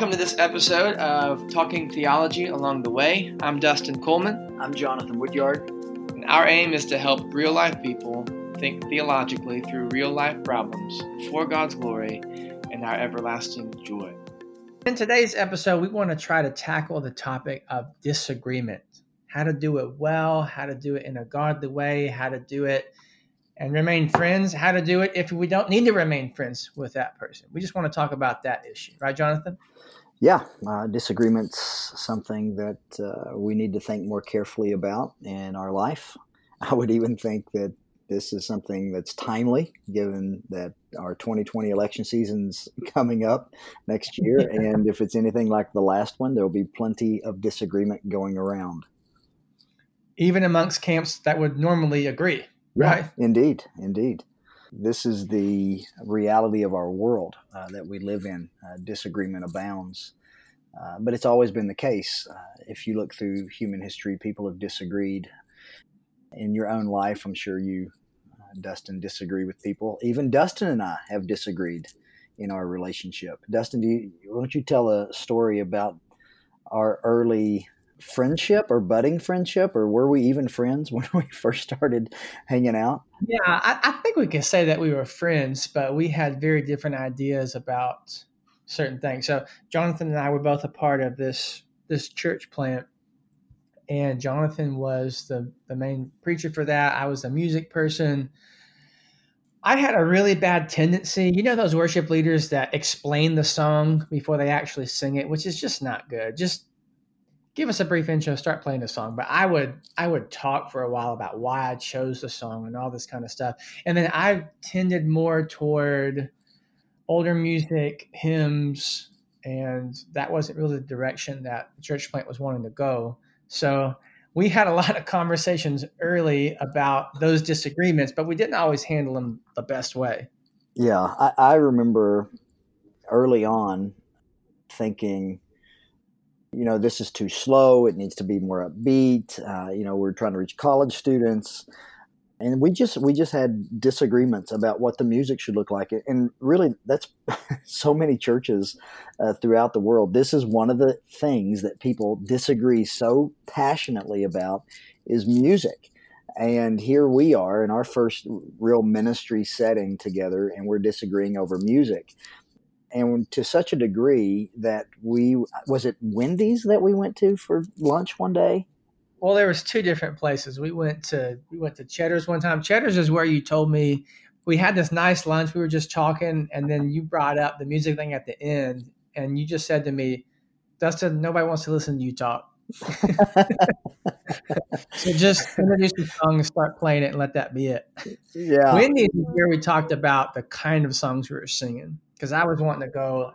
Welcome to this episode of Talking Theology Along the Way. I'm Dustin Coleman. I'm Jonathan Woodyard. And our aim is to help real life people think theologically through real life problems for God's glory and our everlasting joy. In today's episode, we want to try to tackle the topic of disagreement how to do it well, how to do it in a godly way, how to do it and remain friends, how to do it if we don't need to remain friends with that person. We just want to talk about that issue, right, Jonathan? Yeah, uh, disagreements something that uh, we need to think more carefully about in our life. I would even think that this is something that's timely, given that our 2020 election season's coming up next year, and if it's anything like the last one, there will be plenty of disagreement going around, even amongst camps that would normally agree. Right. Indeed. Indeed. This is the reality of our world uh, that we live in. Uh, disagreement abounds. Uh, but it's always been the case. Uh, if you look through human history, people have disagreed. In your own life, I'm sure you, uh, Dustin, disagree with people. Even Dustin and I have disagreed in our relationship. Dustin, do you, why don't you tell a story about our early friendship or budding friendship, or were we even friends when we first started hanging out? Yeah, I, I, think we can say that we were friends, but we had very different ideas about certain things. So Jonathan and I were both a part of this this church plant, and Jonathan was the the main preacher for that. I was the music person. I had a really bad tendency, you know, those worship leaders that explain the song before they actually sing it, which is just not good. Just give us a brief intro, start playing the song. But I would I would talk for a while about why I chose the song and all this kind of stuff. And then I tended more toward older music, hymns, and that wasn't really the direction that the church plant was wanting to go. So we had a lot of conversations early about those disagreements, but we didn't always handle them the best way. Yeah, I, I remember early on thinking, you know, this is too slow. It needs to be more upbeat. Uh, you know, we're trying to reach college students, and we just we just had disagreements about what the music should look like. And really, that's so many churches uh, throughout the world. This is one of the things that people disagree so passionately about is music. And here we are in our first real ministry setting together, and we're disagreeing over music and to such a degree that we was it Wendy's that we went to for lunch one day. Well, there was two different places. We went to we went to Cheddar's one time. Cheddar's is where you told me we had this nice lunch. We were just talking, and then you brought up the music thing at the end, and you just said to me, "Dustin, nobody wants to listen to you talk." so just introduce the song and start playing it, and let that be it. Yeah. Wendy's is where we talked about the kind of songs we were singing because I was wanting to go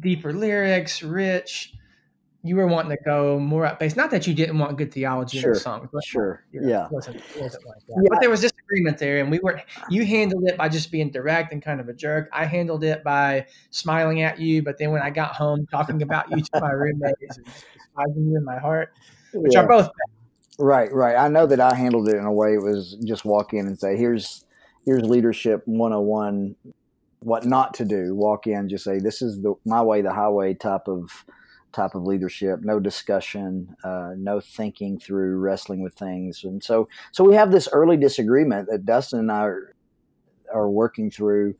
deeper lyrics, rich. You were wanting to go more up base. Not that you didn't want good theology sure, in the songs, but sure, know, yeah, it wasn't, it wasn't like that. Yeah. But there was disagreement there, and we were. You handled it by just being direct and kind of a jerk. I handled it by smiling at you, but then when I got home, talking about you to my roommates and despising you in my heart, which yeah. are both. Bad. Right, right. I know that I handled it in a way. It was just walk in and say, "Here's here's leadership 101 what not to do. Walk in, just say, "This is the my way, the highway." Type of type of leadership. No discussion, uh, no thinking through, wrestling with things, and so so we have this early disagreement that Dustin and I are, are working through.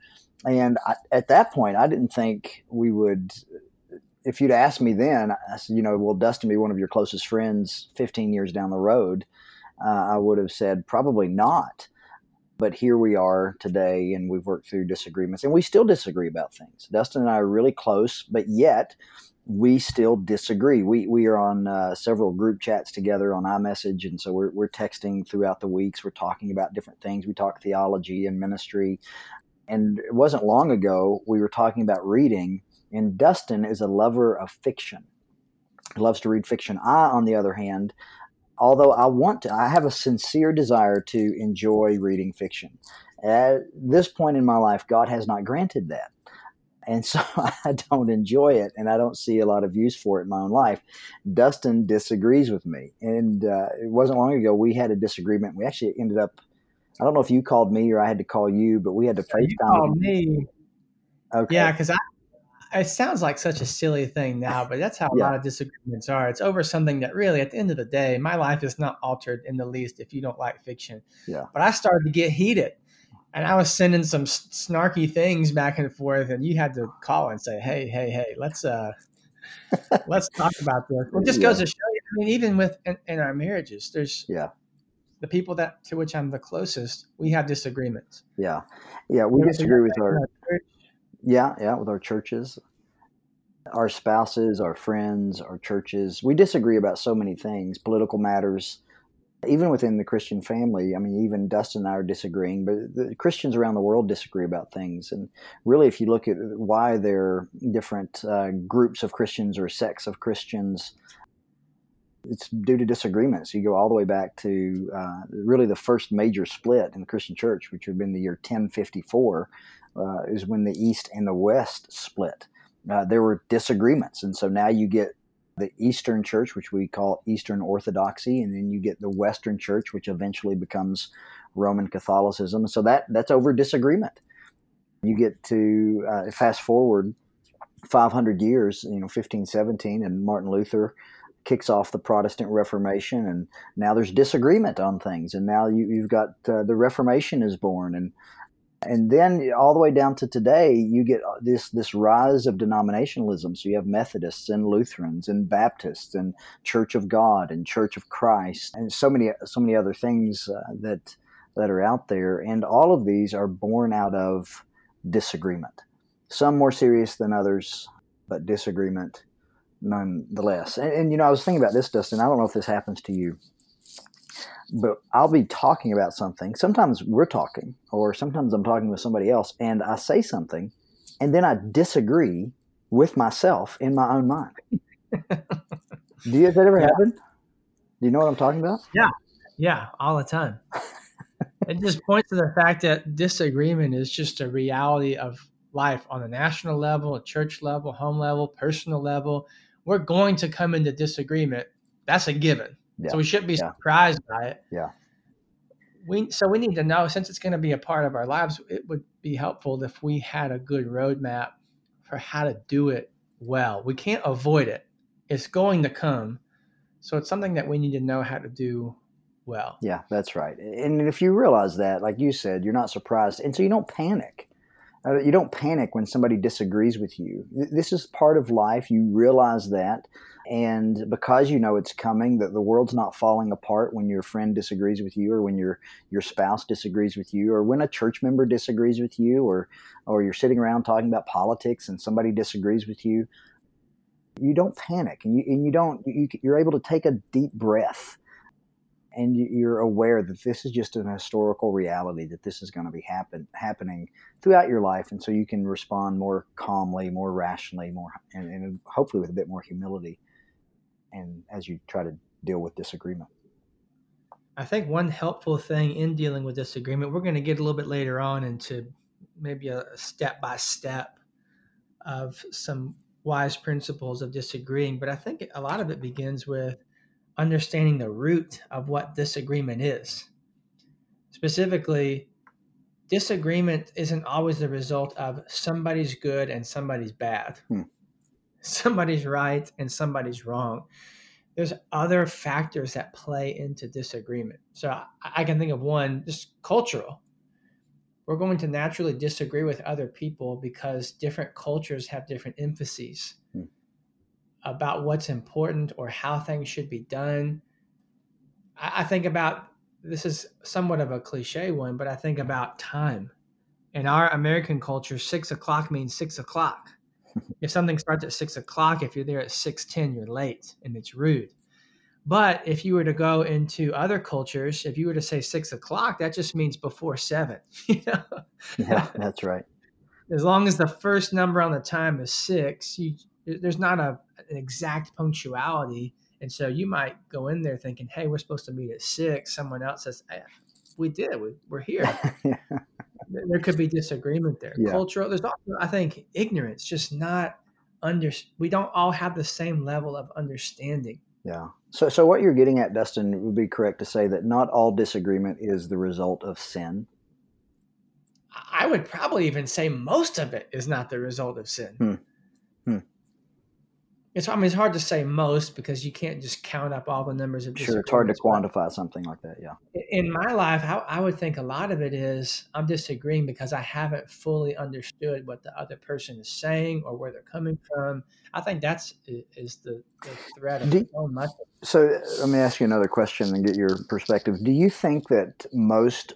And I, at that point, I didn't think we would. If you'd asked me then, I said, you know, will Dustin be one of your closest friends 15 years down the road? Uh, I would have said probably not. But here we are today, and we've worked through disagreements, and we still disagree about things. Dustin and I are really close, but yet we still disagree. We we are on uh, several group chats together on iMessage, and so we're we're texting throughout the weeks. We're talking about different things. We talk theology and ministry, and it wasn't long ago we were talking about reading. And Dustin is a lover of fiction. He loves to read fiction. I, on the other hand, although I want to, I have a sincere desire to enjoy reading fiction. At this point in my life, God has not granted that. And so I don't enjoy it and I don't see a lot of use for it in my own life. Dustin disagrees with me. And uh, it wasn't long ago we had a disagreement. We actually ended up, I don't know if you called me or I had to call you, but we had to FaceTime. You called me. Okay. Yeah, because I, it sounds like such a silly thing now, but that's how a Yeah. lot of disagreements are. It's over something that really, at the end of the day, my life is not altered in the least if you don't like fiction. Yeah. But I started to get heated, and I was sending some snarky things back and forth, and you had to call and say, "Hey, hey, hey, let's uh, let's talk about this." Well, it just goes to show you. I mean, even with in, in our marriages, there's Yeah. the people that to which I'm the closest, we have disagreements. Yeah, yeah, we disagree with our our yeah, yeah, with our churches, our spouses, our friends, our churches. We disagree about so many things, political matters, even within the Christian family. I mean, even Dustin and I are disagreeing, but the Christians around the world disagree about things. And really, if you look at why there are different uh, groups of Christians or sects of Christians, it's due to disagreements. You go all the way back to uh, really the first major split in the Christian church, which would have been the year 1054, uh, is when the East and the West split. Uh, there were disagreements. And so now you get the Eastern Church, which we call Eastern Orthodoxy, and then you get the Western Church, which eventually becomes Roman Catholicism. So that that's over disagreement. You get to uh, fast forward 500 years, you know, 1517, and Martin Luther kicks off the Protestant Reformation, and now there's disagreement on things, and now you, you've got uh, the Reformation is born, and and then all the way down to today, you get this this rise of denominationalism. So you have Methodists and Lutherans and Baptists and Church of God and Church of Christ, and so many so many other things uh, that that are out there, and all of these are born out of disagreement. Some more serious than others, but disagreement nonetheless. And, and you know, I was thinking about this, Dustin. I don't know if this happens to you but I'll be talking about something. Sometimes we're talking, or sometimes I'm talking with somebody else, and I say something, and then I disagree with myself in my own mind. Do you, has that ever Yeah. happened? Do you know what I'm talking about? Yeah, yeah, all the time. it just points to the fact that disagreement is just a reality of life on a national level, a church level, home level, personal level. We're going to come into disagreement. That's a given. Yeah. So we shouldn't be Yeah. surprised by it. Yeah. We so we need to know since it's going to be a part of our lives, it would be helpful if we had a good roadmap for how to do it well. We can't avoid it. It's going to come. So it's something that we need to know how to do well. Yeah, that's right. And if you realize that, like you said, you're not surprised. And so you don't panic. Uh, you don't panic when somebody disagrees with you. This is part of life. You realize that. And because you know it's coming, that the world's not falling apart when your friend disagrees with you, or when your your spouse disagrees with you, or when a church member disagrees with you, or or you're sitting around talking about politics and somebody disagrees with you, you don't panic, and you and you don't you, you're able to take a deep breath and you- you're aware that this is just an historical reality that this is going to be happen happening throughout your life, and so you can respond more calmly, more rationally, more and, and hopefully with a bit more humility, and as you try to deal with disagreement. I think one helpful thing in dealing with disagreement, we're going to get a little bit later on into maybe a step by step of some wise principles of disagreeing, but I think a lot of it begins with understanding the root of what disagreement is. Specifically, disagreement isn't always the result of somebody's good and somebody's bad. Hmm. Somebody's right and somebody's wrong there's other factors that play into disagreement. So I, I can think of one, just cultural. We're going to naturally disagree with other people because different cultures have different emphases Hmm. About what's important or how things should be done. I, I think about this is somewhat of a cliche one, but I think about time. In our American culture, six o'clock means six o'clock if something starts at six o'clock, if you're there at six ten, you're late and it's rude. But if you were to go into other cultures, if you were to say six o'clock, that just means before seven. You know, Yeah, that's right. as long as the first number on the time is six, you, there's not a, an exact punctuality, and so you might go in there thinking, "Hey, we're supposed to meet at six. Someone else says, hey, "We did. We, we're here." there there could be disagreement there. Yeah. Cultural. There's also, I think, ignorance. Just not under. We don't all have the same level of understanding. yeah. So, so what you're getting at, Dustin, would be correct to say that not all disagreement is the result of sin. I would probably even say most of it is not the result of sin. Hmm. Hmm. It's I mean it's hard to say most because you can't just count up all the numbers of sure. It's hard to quantify something like that. Yeah. In my life, I, I would think a lot of it is I'm disagreeing because I haven't fully understood what the other person is saying or where they're coming from. I think that's is the, the threat of Do, so much. So let me ask you another question and get your perspective. Do you think that most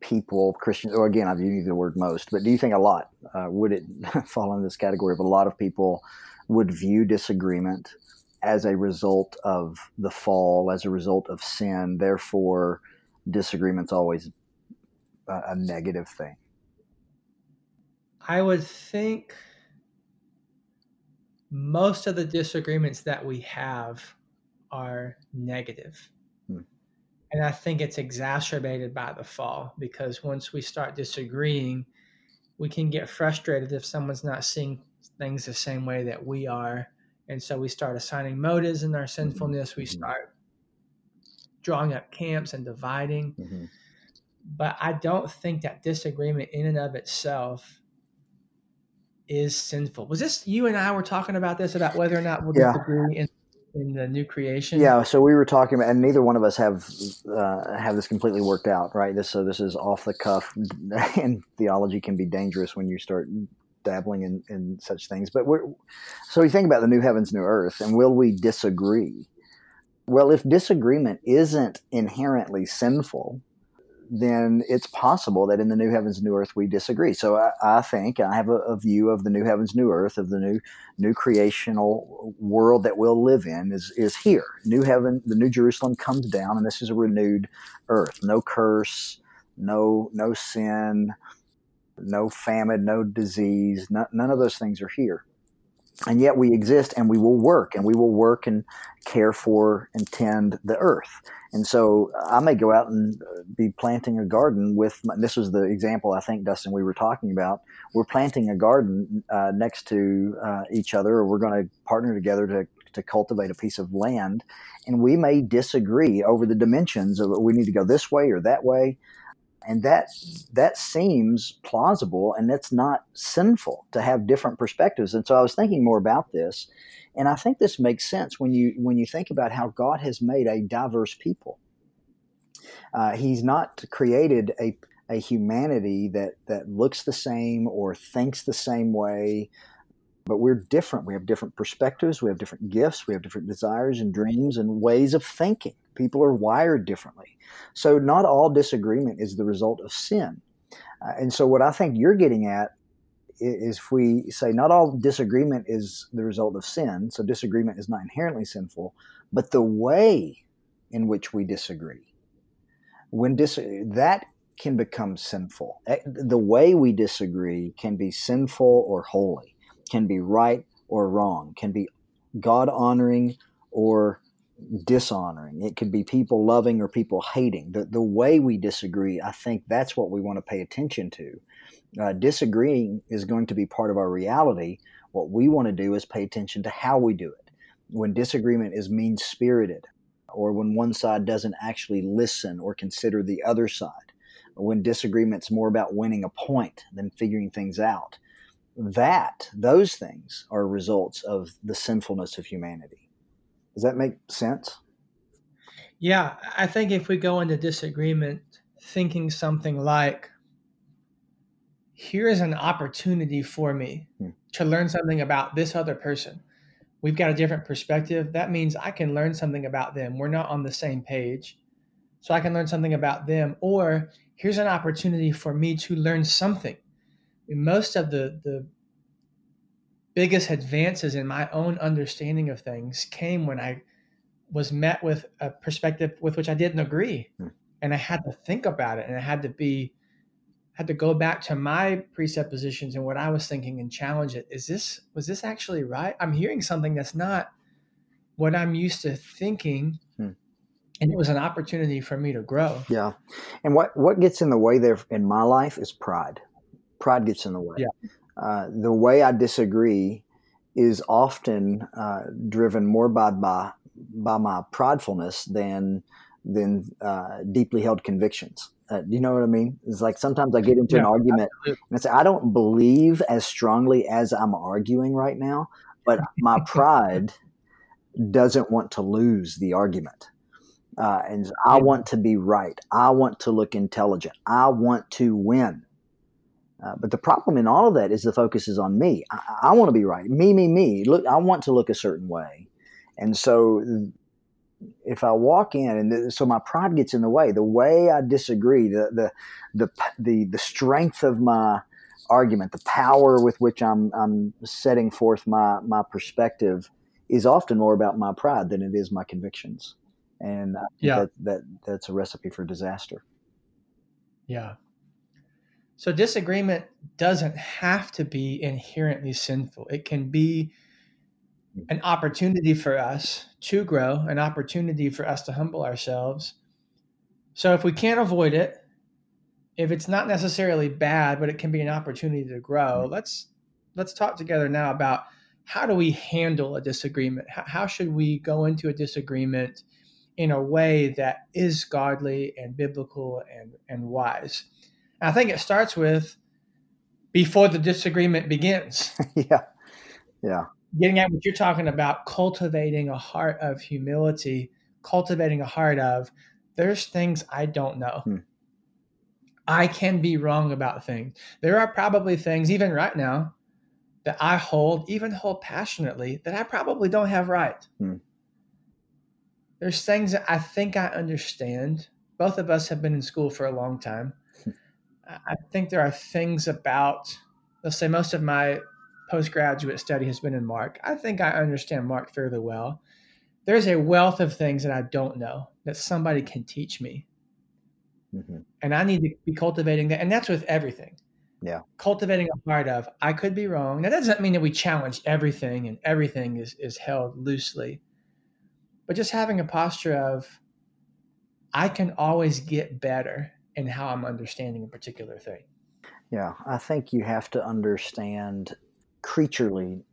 people, Christians, or again, I've used the word most, but do you think a lot, uh, would it fall in this category of a lot of people would view disagreement as a result of the fall, as a result of sin? Therefore, disagreement's always a, a negative thing. I would think most of the disagreements that we have are negative. Hmm. And I think it's exacerbated by the fall because once we start disagreeing, we can get frustrated if someone's not seeing things the same way that we are. And so we start assigning motives in our sinfulness. We mm-hmm. start drawing up camps and dividing. Mm-hmm. But I don't think that disagreement in and of itself is sinful. Was this you and I were talking about this about whether or not we'll yeah. disagree in in the new creation? Yeah, so we were talking about, and neither one of us have uh, have this completely worked out, right? This so this is off the cuff, and theology can be dangerous when you start dabbling in, in such things. But we're so we think about the new heavens, new earth, and will we disagree? Well, if disagreement isn't inherently sinful, then it's possible that in the new heavens, new earth, we disagree. So I, I think I have a, a, view of the new heavens, new earth, of the new new creational world that we'll live in is is here. New heaven, the new Jerusalem comes down, and this is a renewed earth. No curse, no no sin, no famine, no disease. none of those things are here. And yet we exist and we will work and we will work and care for and tend the earth. And so i may go out and uh, be planting a garden with this was the example i think dustin we were talking about. We're planting a garden uh, next to uh, each other or we're going to partner together to, to cultivate a piece of land. And we may disagree over the dimensions of we need to go this way or that way and that that seems plausible and it's not sinful to have different perspectives. And so i was thinking more about this and i think this makes sense when you when you think about how god has made a diverse people. Uh, he's not created a, a humanity that that looks the same or thinks the same way but we're different. We have different perspectives. We have different gifts. We have different desires and dreams and ways of thinking. People are wired differently. So not all disagreement is the result of sin. Uh, and so what I think you're getting at is if we say not all disagreement is the result of sin, so disagreement is not inherently sinful, but the way in which we disagree, when dis- that can become sinful. Eh, the way we disagree can be sinful or holy, can be right or wrong, can be God honoring or dishonoring. It could be people loving or people hating. The, the way we disagree, I think that's what we want to pay attention to. Uh, disagreeing is going to be part of our reality. What we want to do is pay attention to how we do it. When disagreement is mean spirited, or when one side doesn't actually listen or consider the other side, when disagreement's more about winning a point than figuring things out, that, those things are results of the sinfulness of humanity. Does that make sense? Yeah, I think if we go into disagreement thinking something like, here is an opportunity for me hmm. to learn something about this other person. We've got a different perspective. That means I can learn something about them. We're not on the same page. So I can learn something about them. Or here's an opportunity for me to learn something. Most of the, the biggest advances in my own understanding of things came when I was met with a perspective with which I didn't agree. Hmm. And I had to think about it and I had to be had to go back to my presuppositions and what I was thinking and challenge it. Is this was this actually right? I'm hearing something that's not what I'm used to thinking. Hmm. And it was an opportunity for me to grow. Yeah. And what what gets in the way there in my life is pride. Pride gets in the way. Yeah. Uh, the way I disagree is often uh, driven more by, by by my pridefulness than than uh, deeply held convictions. Uh, you know what I mean? It's like sometimes I get into Yeah, an argument absolutely. and I say, I don't believe as strongly as I'm arguing right now, but my pride doesn't want to lose the argument. Uh, and I want to be right. I want to look intelligent. I want to win. Uh, but the problem in all of that is the focus is on me. I, I want to be right. Me, me, me. Look, I want to look a certain way. And so if I walk in and th- so my pride gets in the way, the way I disagree, the, the, the, the, the strength of my argument, the power with which I'm, I'm setting forth my, my perspective is often more about my pride than it is my convictions. And Yeah. that, that that's a recipe for disaster. Yeah. So disagreement doesn't have to be inherently sinful. It can be mm-hmm. an opportunity for us to grow, an opportunity for us to humble ourselves. So if we can't avoid it, if it's not necessarily bad, but it can be an opportunity to grow, mm-hmm. let's let's talk together now about how do we handle a disagreement? How, how should we go into a disagreement in a way that is godly and biblical and, and wise? I think it starts with before the disagreement begins yeah. Yeah. getting at what you're talking about, cultivating a heart of humility, cultivating a heart of there's things I don't know. Hmm. I can be wrong about things. There are probably things, even right now, that I hold, even hold passionately, that I probably don't have right. Hmm. There's things that I think I understand. Both of us have been in school for a long time. I think there are things about, let's say, most of my postgraduate study has been in Mark. I think I understand Mark fairly well. There's a wealth of things that I don't know that somebody can teach me. hmm And I need to be cultivating that. And that's with everything. Yeah. Cultivating a heart of, I could be wrong. Now, That doesn't mean that we challenge everything and everything is, is held loosely, but just having a posture of, I can always get better in how I'm understanding a particular thing. Yeah. I think you have to understand creaturely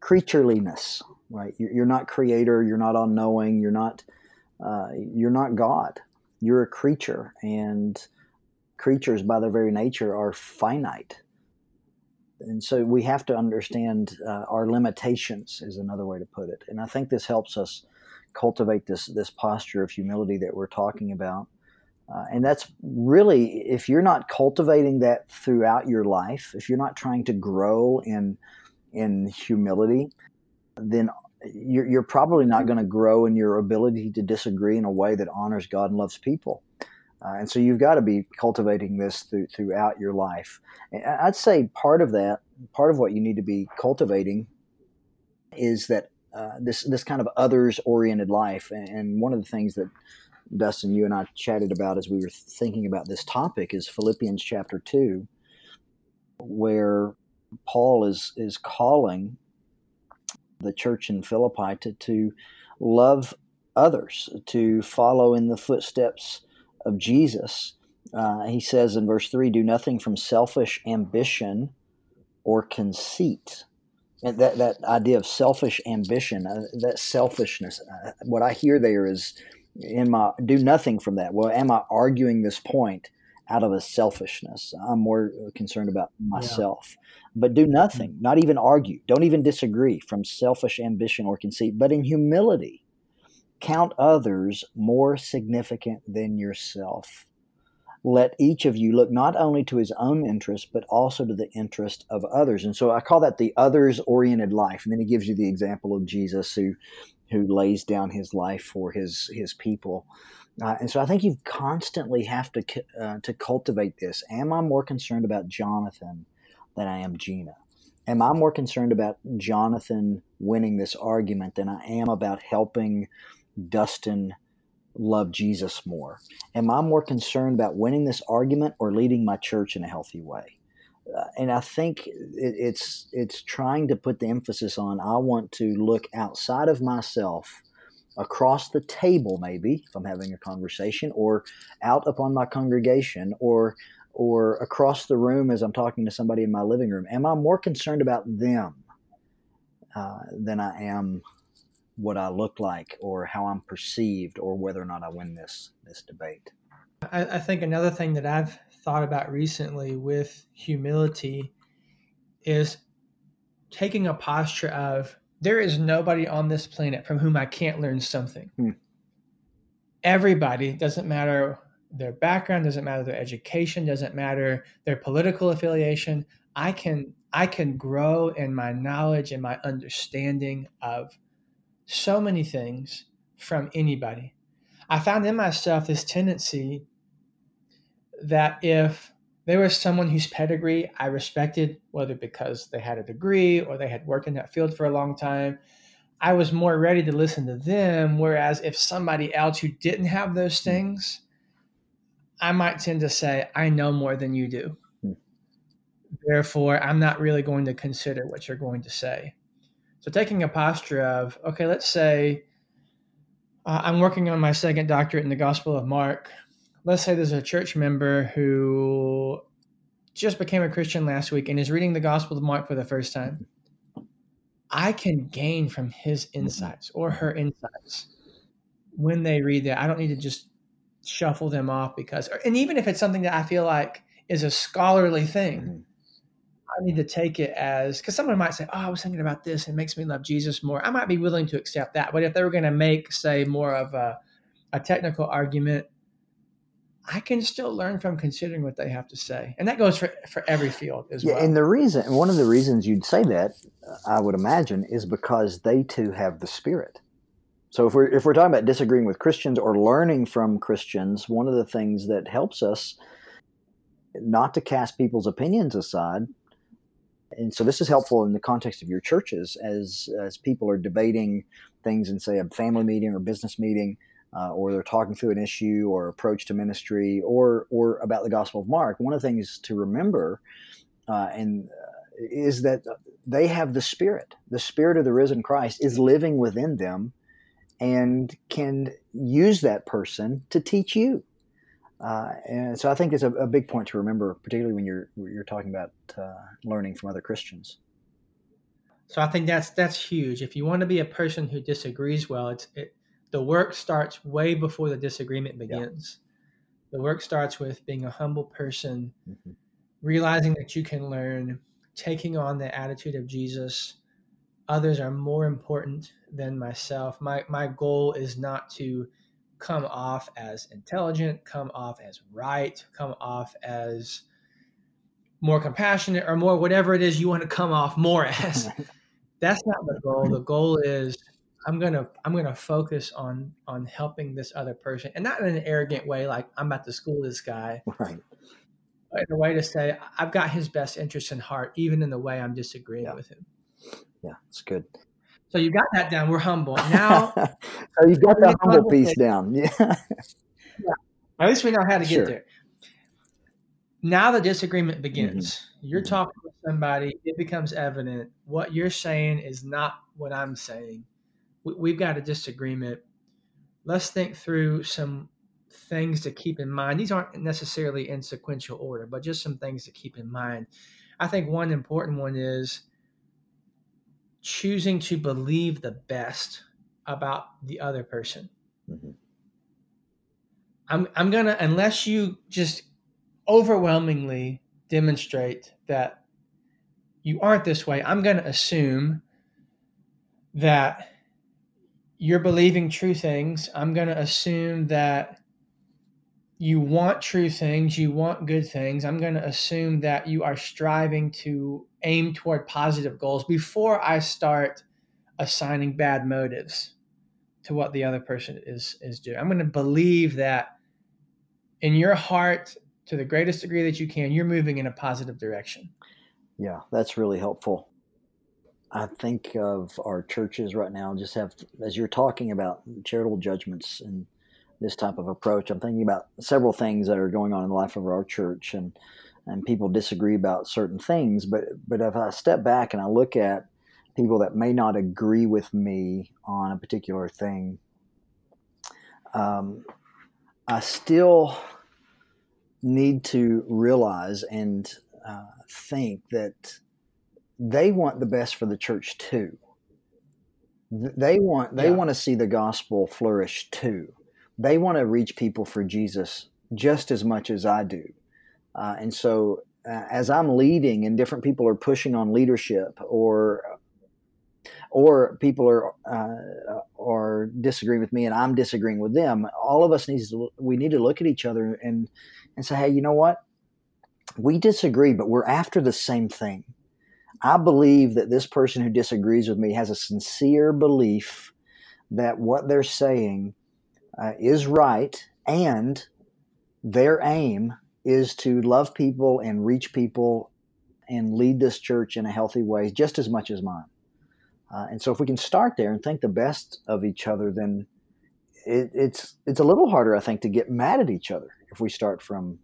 creatureliness, right? You're you're not creator. You're not unknowing. You're not. Uh, you're not God. You're a creature, and creatures, by their very nature, are finite. And so we have to understand uh, our limitations, is another way to put it. And I think this helps us cultivate this this posture of humility that we're talking about. Uh, and that's really, if you're not cultivating that throughout your life, if you're not trying to grow in in humility, then you're, you're probably not going to grow in your ability to disagree in a way that honors God and loves people. Uh, and so you've got to be cultivating this through, throughout your life. And I'd say part of that, part of what you need to be cultivating, is that uh, this this kind of others oriented life. And, and one of the things that Dustin, you and I chatted about as we were thinking about this topic is Philippians chapter two, where Paul is is calling the church in Philippi to, to love others, to follow in the footsteps of Jesus. Uh, he says in verse 3 do nothing from selfish ambition or conceit. And that, that idea of selfish ambition, uh, that selfishness, uh, what I hear there is in my do nothing from that. Well, am I arguing this point out of a selfishness? I'm more concerned about myself. But do nothing, mm. not even argue, don't even disagree from selfish ambition or conceit, but in humility, count others more significant than yourself. Let each of you look not only to his own interest, but also to the interest of others. And so I call that the others oriented life. And then he gives you the example of Jesus who who lays down his life for his his people. Uh, and so I think you constantly have to uh, to cultivate this. Am I more concerned about Jonathan than I am Gina? Am I more concerned about Jonathan winning this argument than I am about helping Dustin love Jesus more? Am I more concerned about winning this argument or leading my church in a healthy way? And I think it, it's it's trying to put the emphasis on I want to look outside of myself, across the table, maybe if I'm having a conversation, or out upon my congregation, or or across the room as I'm talking to somebody in my living room. Am I more concerned about them uh, than I am what I look like, or how I'm perceived, or whether or not I win this this debate? I, I think another thing that I've thought about recently with humility is taking a posture of there is nobody on this planet from whom I can't learn something. Hmm. Everybody, doesn't matter their background, doesn't matter their education, doesn't matter their political affiliation. I can I can grow in my knowledge and my understanding of so many things from anybody. I found in myself this tendency that if there was someone whose pedigree I respected, whether because they had a degree or they had worked in that field for a long time, I was more ready to listen to them. Whereas if somebody else who didn't have those hmm. things, I might tend to say, I know more than you do. Hmm. Therefore, I'm not really going to consider what you're going to say. So, taking a posture of, okay, let's say uh, I'm working on my second doctorate in the Gospel of Mark let's say there's a church member who just became a Christian last week and is reading the Gospel of Mark for the first time. I can gain from his insights or her insights when they read that. I don't need to just shuffle them off because, and even if it's something that I feel like is a scholarly thing, mm-hmm. I need to take it as because someone might say, "Oh, I was thinking about this. It makes me love Jesus more." I might be willing to accept that, but if they were going to make, say, more of a, a technical argument, I can still learn from considering what they have to say. And that goes for, for every field as yeah, well. And the reason, one of the reasons you'd say that, I would imagine, is because they too have the Spirit. So if we're, if we're talking about disagreeing with Christians or learning from Christians, one of the things that helps us not to cast people's opinions aside, and so this is helpful in the context of your churches as, as people are debating things in, say, a family meeting or business meeting – uh, or they're talking through an issue or approach to ministry or or about the Gospel of Mark, one of the things to remember uh, and uh, is that they have the Spirit. The Spirit of the risen Christ is living within them, and can use that person to teach you. Uh, and so I think it's a, a, big point to remember, particularly when you're you're talking about uh, learning from other Christians. So I think that's that's huge. If you want to be a person who disagrees well, it's it, the work starts way before the disagreement begins. Yeah. The work starts with being a humble person, mm-hmm. realizing that you can learn, taking on the attitude of Jesus. Others are more important than myself. My my goal is not to come off as intelligent, come off as right, come off as more compassionate or more whatever it is you want to come off more as. That's not the goal. The goal is I'm gonna I'm gonna focus on on helping this other person, and not in an arrogant way, like I'm about to school this guy, right? But in a way to say I've got his best interest in heart, even in the way I'm disagreeing yeah. with him. Yeah, it's good. So you got that down. We're humble now. so you've got the humble piece down. Yeah. yeah. At least we know how to sure. get there. Now the disagreement begins. Mm-hmm. You're mm-hmm. talking with somebody. It becomes evident what you're saying is not what I'm saying we've got a disagreement. Let's think through some things to keep in mind. These aren't necessarily in sequential order, but just some things to keep in mind. I think one important one is choosing to believe the best about the other person. Mm-hmm. I'm I'm gonna unless you just overwhelmingly demonstrate that you aren't this way, I'm gonna assume that you're believing true things, I'm going to assume that you want true things, you want good things. I'm going to assume that you are striving to aim toward positive goals before I start assigning bad motives to what the other person is is doing. I'm going to believe that in your heart to the greatest degree that you can, you're moving in a positive direction. Yeah, that's really helpful. I think of our churches right now, just have, as you're talking about charitable judgments and this type of approach, I'm thinking about several things that are going on in the life of our church and, and people disagree about certain things. But, but if I step back and I look at people that may not agree with me on a particular thing, um, I still need to realize and uh, think that they want the best for the church too. They want they yeah. want to see the gospel flourish too. They want to reach people for Jesus just as much as I do. Uh, and so, uh, as I'm leading, and different people are pushing on leadership, or or people are uh, are disagreeing with me, and I'm disagreeing with them. All of us needs to, we need to look at each other and and say, hey, you know what? We disagree, but we're after the same thing. I believe that this person who disagrees with me has a sincere belief that what they're saying uh, is right and their aim is to love people and reach people and lead this church in a healthy way just as much as mine. Uh, and so if we can start there and think the best of each other, then it, it's it's a little harder, I think, to get mad at each other if we start from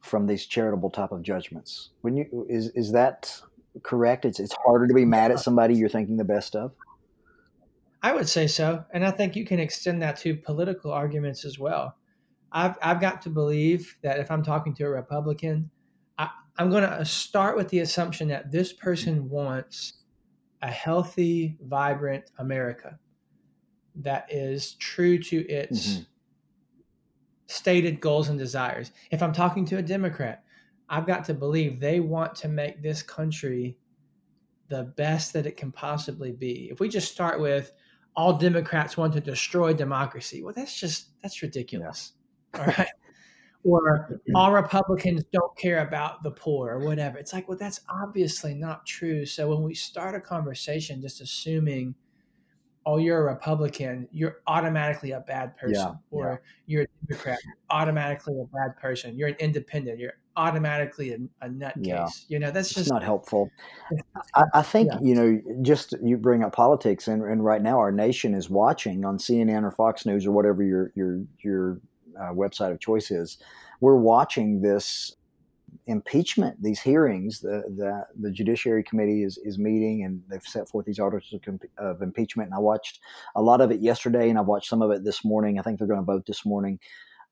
from these charitable type of judgments. When you is is that correct? It's it's harder to be mad at somebody you're thinking the best of. I would say so, and I think you can extend that to political arguments as well. I've I've got to believe that if I'm talking to a Republican, I, I'm going to start with the assumption that this person wants a healthy, vibrant America that is true to its mm-hmm. stated goals and desires. If I'm talking to a Democrat, I've got to believe they want to make this country the best that it can possibly be. If we just start with all Democrats want to destroy democracy, well, that's just that's ridiculous. Yeah. All right. or all Republicans don't care about the poor or whatever. It's like, well, that's obviously not true. So when we start a conversation just assuming, oh, you're a Republican, you're automatically a bad person, yeah, or yeah. you're a Democrat, automatically a bad person. You're an independent, you're automatically a, a nutcase. Yeah. You know, that's just it's not helpful. I, I think, you know, just you bring up politics, and, and right now our nation is watching on CNN or Fox News or whatever your your your uh, website of choice is, we're watching this impeachment, these hearings. The, the, the Judiciary Committee is, is meeting and they've set forth these articles of, of impeachment. And I watched a lot of it yesterday and I watched some of it this morning. I think they're going to vote this morning.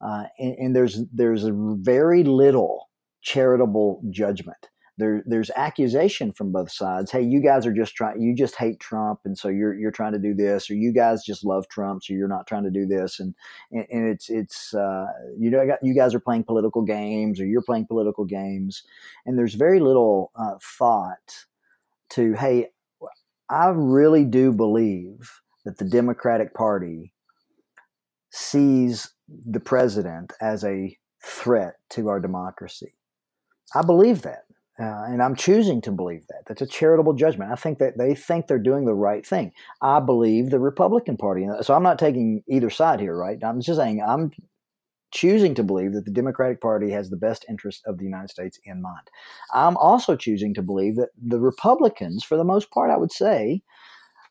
Uh, and, and there's there's very little charitable judgment there, there's accusation from both sides. Hey, you guys are just trying, you just hate Trump, and so you're you're trying to do this, or you guys just love Trump, so you're not trying to do this, and and, and it's it's uh, you know you guys are playing political games, or you're playing political games, and there's very little uh, thought to hey, I really do believe that the Democratic Party sees the president as a threat to our democracy. I believe that. Uh, and I'm choosing to believe that. That's a charitable judgment. I think that they think they're doing the right thing. I believe the Republican Party. So I'm not taking either side here, right? I'm just saying I'm choosing to believe that the Democratic Party has the best interest of the United States in mind. I'm also choosing to believe that the Republicans, for the most part, I would say,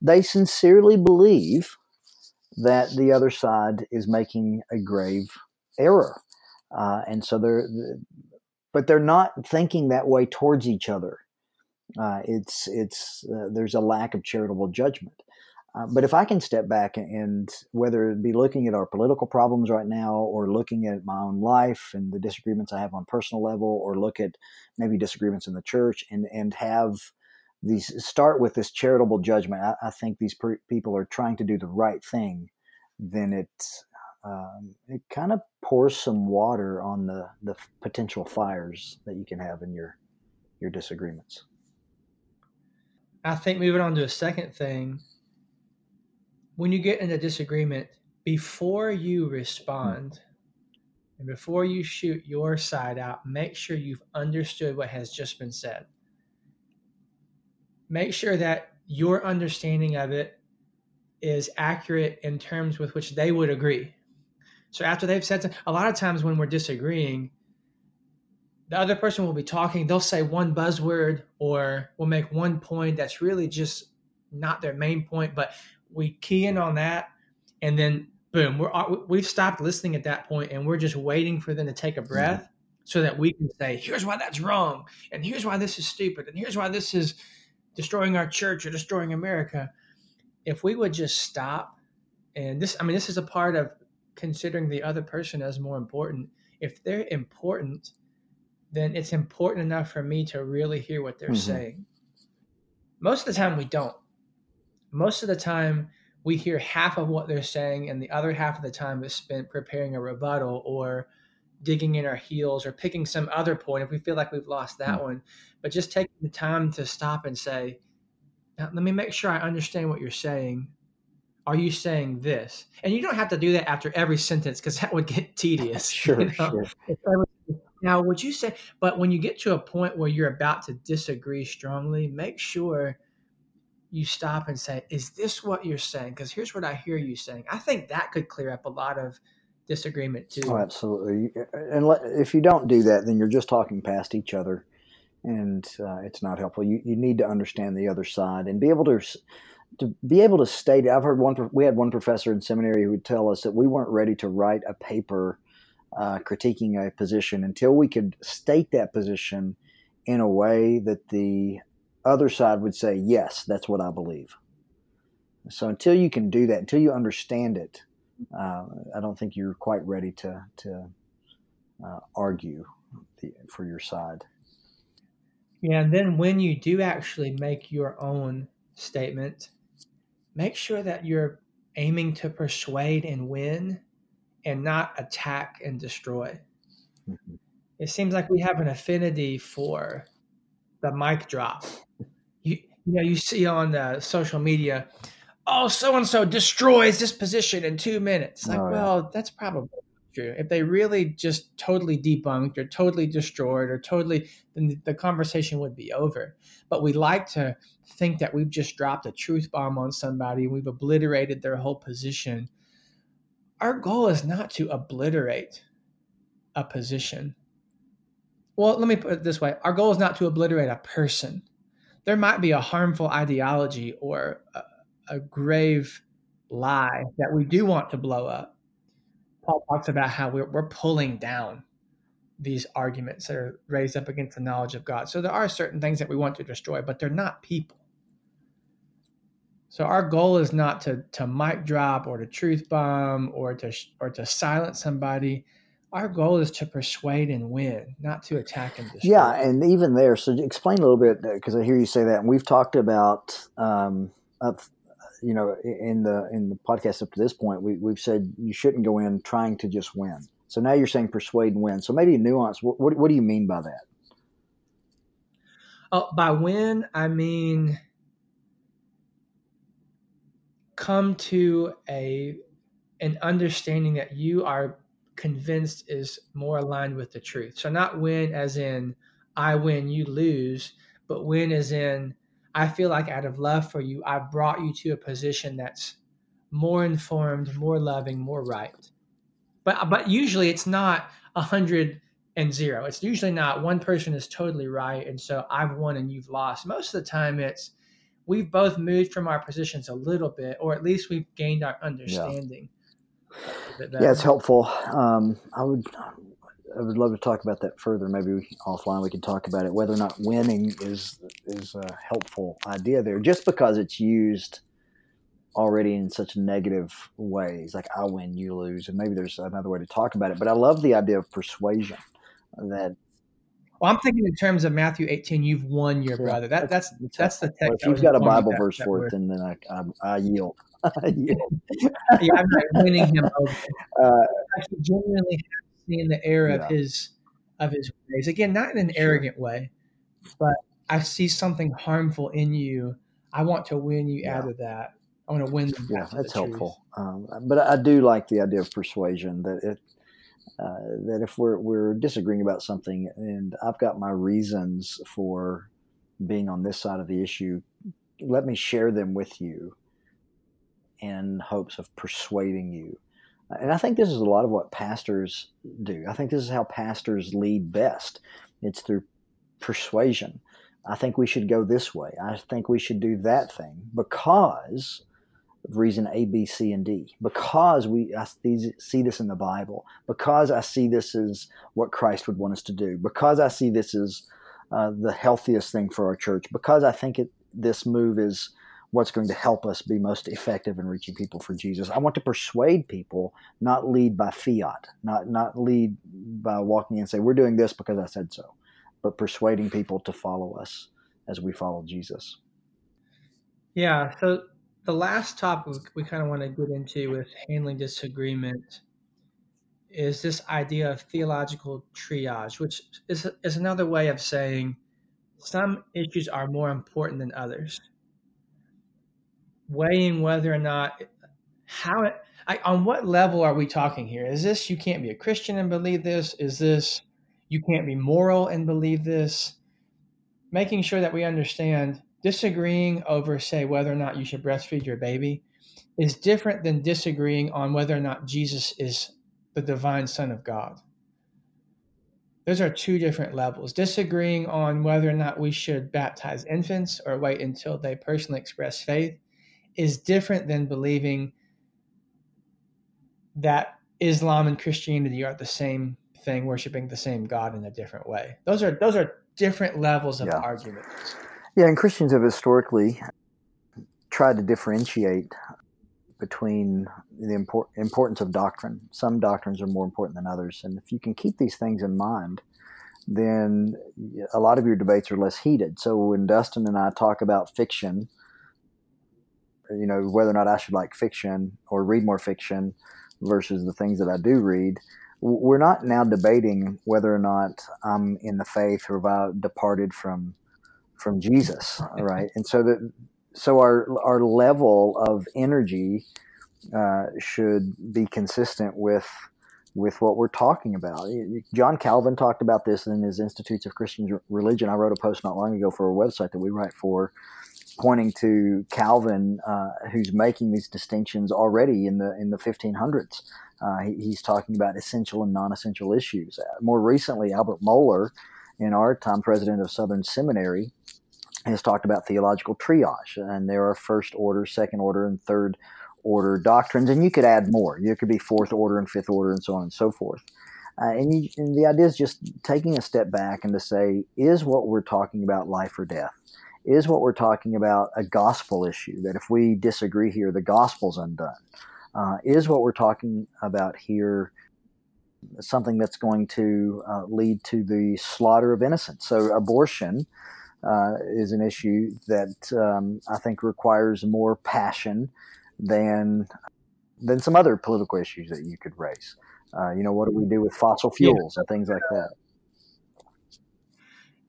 they sincerely believe that the other side is making a grave error. Uh, and so they're but they're not thinking that way towards each other. Uh, it's it's uh, there's a lack of charitable judgment. Uh, but if I can step back and whether it be looking at our political problems right now, or looking at my own life and the disagreements I have on personal level, or look at maybe disagreements in the church, and and have these start with this charitable judgment, I, I think these per- people are trying to do the right thing. Then it um, it kind of pours some water on the, the potential fires that you can have in your your disagreements. I think moving on to a second thing, when you get in a disagreement, before you respond and before you shoot your side out, make sure you've understood what has just been said. Make sure that your understanding of it is accurate in terms with which they would agree. So after they've said something, a lot of times when we're disagreeing, the other person will be talking, they'll say one buzzword or will make one point that's really just not their main point, but we key in on that and then boom, we're uh, we've stopped listening at that point and we're just waiting for them to take a mm-hmm. breath mm-hmm. so that we can say, here's why that's wrong and here's why this is stupid and here's why this is destroying our church or destroying America. If we would just stop and this I mean this is a part of considering the other person as more important. If they're important, then it's important enough for me to really hear what they're mm-hmm. saying. Most of the time, we don't. Most of the time, we hear half of what they're saying, and the other half of the time is spent preparing a rebuttal or digging in our heels or picking some other point if we feel like we've lost that mm-hmm. one. But just taking the time to stop and say, let me make sure I understand what you're saying. Are you saying this? And you don't have to do that after every sentence because that would get tedious. sure, you know? sure. Now, would you say, but when you get to a point where you're about to disagree strongly, make sure you stop and say, Is this what you're saying? Because here's what I hear you saying. I think that could clear up a lot of disagreement too. Oh, absolutely. And if you don't do that, then you're just talking past each other and uh, it's not helpful. You, you need to understand the other side and be able to to be able to state. I've heard one. We had one professor in seminary who would tell us that we weren't ready to write a paper uh, critiquing a position until we could state that position in a way that the other side would say, "Yes, that's what I believe." So until you can do that, until you understand it, uh, I don't think you're quite ready to to uh, argue the, for your side. Yeah, and then when you do actually make your own statement, make sure that you're aiming to persuade and win and not attack and destroy. Mm-hmm. It seems like we have an affinity for the mic drop. You, you know, you see on the social media, oh, so and so destroys this position in two minutes. Like, oh, well, that's probably If they really just totally debunked or totally destroyed or totally, then the conversation would be over. But we like to think that we've just dropped a truth bomb on somebody, and we've obliterated their whole position. Our goal is not to obliterate a position. Well, let me put it this way our goal is not to obliterate a person. There might be a harmful ideology or a, a grave lie that we do want to blow up Paul talks about how we're, we're pulling down these arguments that are raised up against the knowledge of God. So there are certain things that we want to destroy, but they're not people. So our goal is not to to mic drop or to truth bomb or to or to silence somebody. Our goal is to persuade and win, not to attack and destroy. Yeah, and even there, so explain a little bit because I hear you say that, and we've talked about um, up you know, in the in the podcast up to this point, we, we've said you shouldn't go in trying to just win. So now you're saying persuade and win. So maybe nuance. What, what, what do you mean by that? Oh, by win, I mean come to a an understanding that you are convinced is more aligned with the truth. So not win as in I win, you lose, but win as in I feel like out of love for you, I've brought you to a position that's more informed, more loving, more right. But but usually it's not a hundred and zero. It's usually not one person is totally right and so I've won and you've lost. Most of the time it's we've both moved from our positions a little bit, or at least we've gained our understanding. Yeah, yeah it's helpful. Um, I would I would love to talk about that further. Maybe we, offline we can talk about it. Whether or not winning is is a helpful idea there, just because it's used already in such negative ways, like I win, you lose, and maybe there's another way to talk about it. But I love the idea of persuasion. That well, I'm thinking in terms of Matthew 18, you've won your yeah, brother. That, that's that's, that's the text. Well, if you've got a Bible verse for it, then then I, I, I yield. I yield. yeah, I'm not winning him over. Uh, actually genuinely in the air of his of his ways. Again, not in an sure. arrogant way, but I see something harmful in you. I want to win you yeah. out of that. I want to win them. Yeah, that's helpful. Um, but I do like the idea of persuasion that it uh, that if we're we're disagreeing about something and I've got my reasons for being on this side of the issue, let me share them with you in hopes of persuading you and I think this is a lot of what pastors do. I think this is how pastors lead best. It's through persuasion. I think we should go this way. I think we should do that thing because of reason A, B, C, and D. Because we I see this in the Bible. Because I see this as what Christ would want us to do. Because I see this as uh, the healthiest thing for our church. Because I think it, this move is what's going to help us be most effective in reaching people for Jesus. I want to persuade people, not lead by fiat, not not lead by walking in and say we're doing this because I said so, but persuading people to follow us as we follow Jesus. Yeah. So the last topic we kind of want to get into with handling disagreement is this idea of theological triage, which is, is another way of saying some issues are more important than others. Weighing whether or not, how, it, I, on what level are we talking here? Is this you can't be a Christian and believe this? Is this you can't be moral and believe this? Making sure that we understand disagreeing over, say, whether or not you should breastfeed your baby is different than disagreeing on whether or not Jesus is the divine Son of God. Those are two different levels. Disagreeing on whether or not we should baptize infants or wait until they personally express faith is different than believing that Islam and Christianity are the same thing, worshiping the same God in a different way. Those are those are different levels of yeah. arguments. Yeah, and Christians have historically tried to differentiate between the import, importance of doctrine. Some doctrines are more important than others, and if you can keep these things in mind, then a lot of your debates are less heated. So when Dustin and I talk about fiction, you know whether or not I should like fiction or read more fiction versus the things that I do read, we're not now debating whether or not I'm in the faith or have I departed from from Jesus, right? And so that so our our level of energy uh, should be consistent with with what we're talking about. John Calvin talked about this in his Institutes of Christian Religion. I wrote a post not long ago for a website that we write for, pointing to Calvin, uh, who's making these distinctions already in the in the 1500s. Uh, he, he's talking about essential and non-essential issues. Uh, more recently, Albert Mohler, in our time president of Southern Seminary, has talked about theological triage, and there are first order, second order, and third order doctrines, and you could add more. There could be fourth order and fifth order, and so on and so forth. Uh, and, you, and the idea is just taking a step back and to say, is what we're talking about life or death? Is what we're talking about a gospel issue? That if we disagree here, the gospel's undone? Uh, is what we're talking about here something that's going to uh, lead to the slaughter of innocents? So, abortion uh, is an issue that um, I think requires more passion than than some other political issues that you could raise. Uh, you know, what do we do with fossil fuels yeah. and things like that?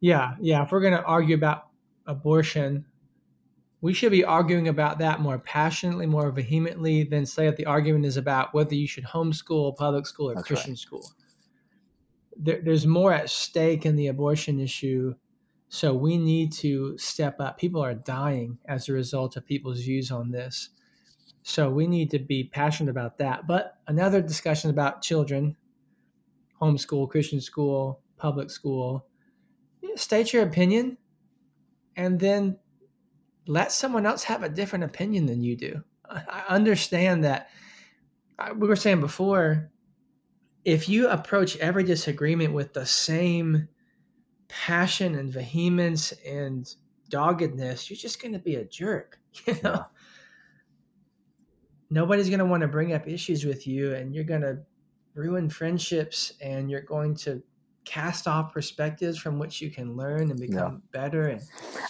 Yeah, yeah. If we're going to argue about abortion, we should be arguing about that more passionately, more vehemently than say that the argument is about whether you should homeschool, public school, or That's Christian right. school. There, there's more at stake in the abortion issue so we need to step up. People are dying as a result of people's views on this. So we need to be passionate about that. But another discussion about children, homeschool, Christian school, public school, state your opinion and then let someone else have a different opinion than you do. I understand that we were saying before if you approach every disagreement with the same passion and vehemence and doggedness, you're just going to be a jerk. You know, yeah. nobody's going to want to bring up issues with you, and you're going to ruin friendships, and you're going to cast off perspectives from which you can learn and become yeah. better. And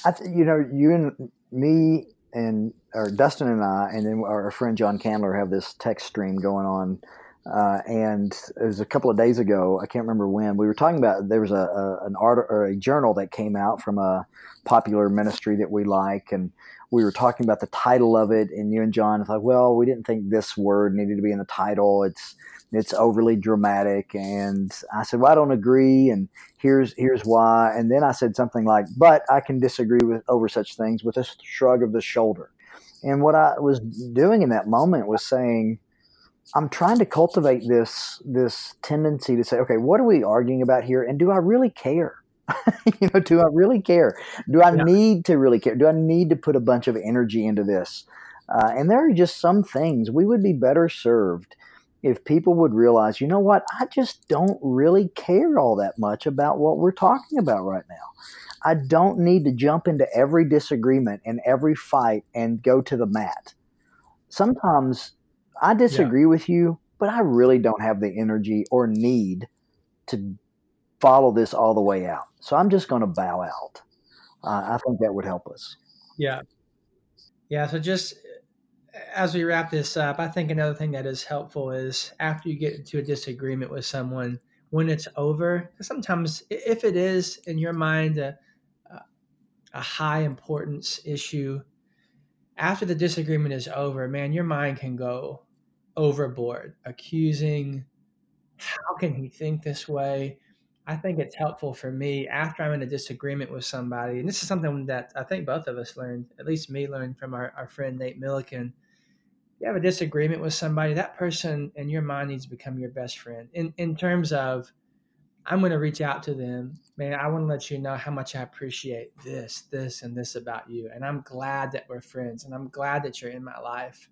I th- you know, you and me and or Dustin and I, and then our friend John Candler have this text stream going on uh, and it was a couple of days ago. I can't remember when we were talking about. There was a, a an art or a journal that came out from a popular ministry that we like, and we were talking about the title of it. And you and John was like, "Well, we didn't think this word needed to be in the title. It's it's overly dramatic." And I said, "Well, I don't agree, and here's here's why." And then I said something like, "But I can disagree with over such things with a shrug of the shoulder." And what I was doing in that moment was saying I'm trying to cultivate this this tendency to say, okay, what are we arguing about here, and do I really care? you know, do I really care? Do I yeah. need to really care? Do I need to put a bunch of energy into this? Uh, and there are just some things we would be better served if people would realize, you know what, I just don't really care all that much about what we're talking about right now. I don't need to jump into every disagreement and every fight and go to the mat. Sometimes I disagree yeah. with you, but I really don't have the energy or need to follow this all the way out. So I'm just going to bow out. Uh, I think that would help us. Yeah. Yeah. So just as we wrap this up, I think another thing that is helpful is after you get into a disagreement with someone, when it's over, sometimes if it is in your mind a, a high importance issue, after the disagreement is over, man, your mind can go overboard, accusing, how can he think this way? I think it's helpful for me after I'm in a disagreement with somebody, and this is something that I think both of us learned, at least me learned from our, our friend Nate Milliken. You have a disagreement with somebody, that person in your mind needs to become your best friend. In in terms of I'm going to reach out to them. Man, I want to let you know how much I appreciate this, this, and this about you. And I'm glad that we're friends and I'm glad that you're in my life.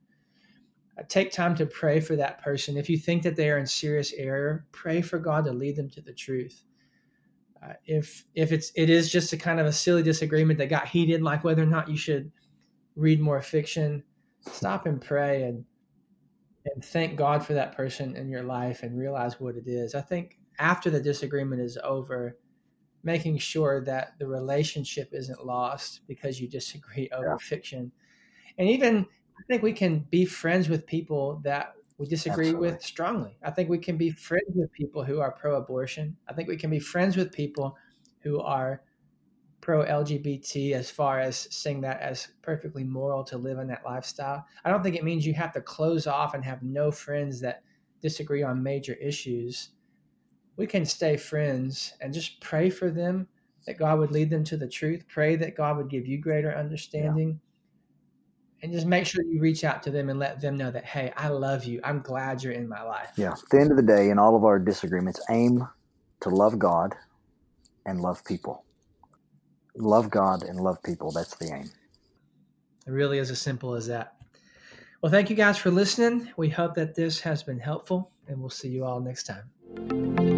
Uh, take time to pray for that person. If you think that they are in serious error, pray for God to lead them to the truth. Uh, if if it's it is just a kind of a silly disagreement that got heated, like whether or not you should read more fiction, stop and pray and and thank God for that person in your life and realize what it is. I think after the disagreement is over, making sure that the relationship isn't lost because you disagree over yeah. fiction. And even I think we can be friends with people that we disagree Absolutely. with strongly. I think we can be friends with people who are pro abortion. I think we can be friends with people who are pro LGBT as far as seeing that as perfectly moral to live in that lifestyle. I don't think it means you have to close off and have no friends that disagree on major issues we can stay friends and just pray for them that God would lead them to the truth. Pray that God would give you greater understanding. And just make sure you reach out to them and let them know that, hey, I love you. I'm glad you're in my life. Yeah. At the end of the day, in all of our disagreements, aim to love God and love people. Love God and love people. That's the aim. It really is as simple as that. Well, thank you guys for listening. We hope that this has been helpful, and we'll see you all next time.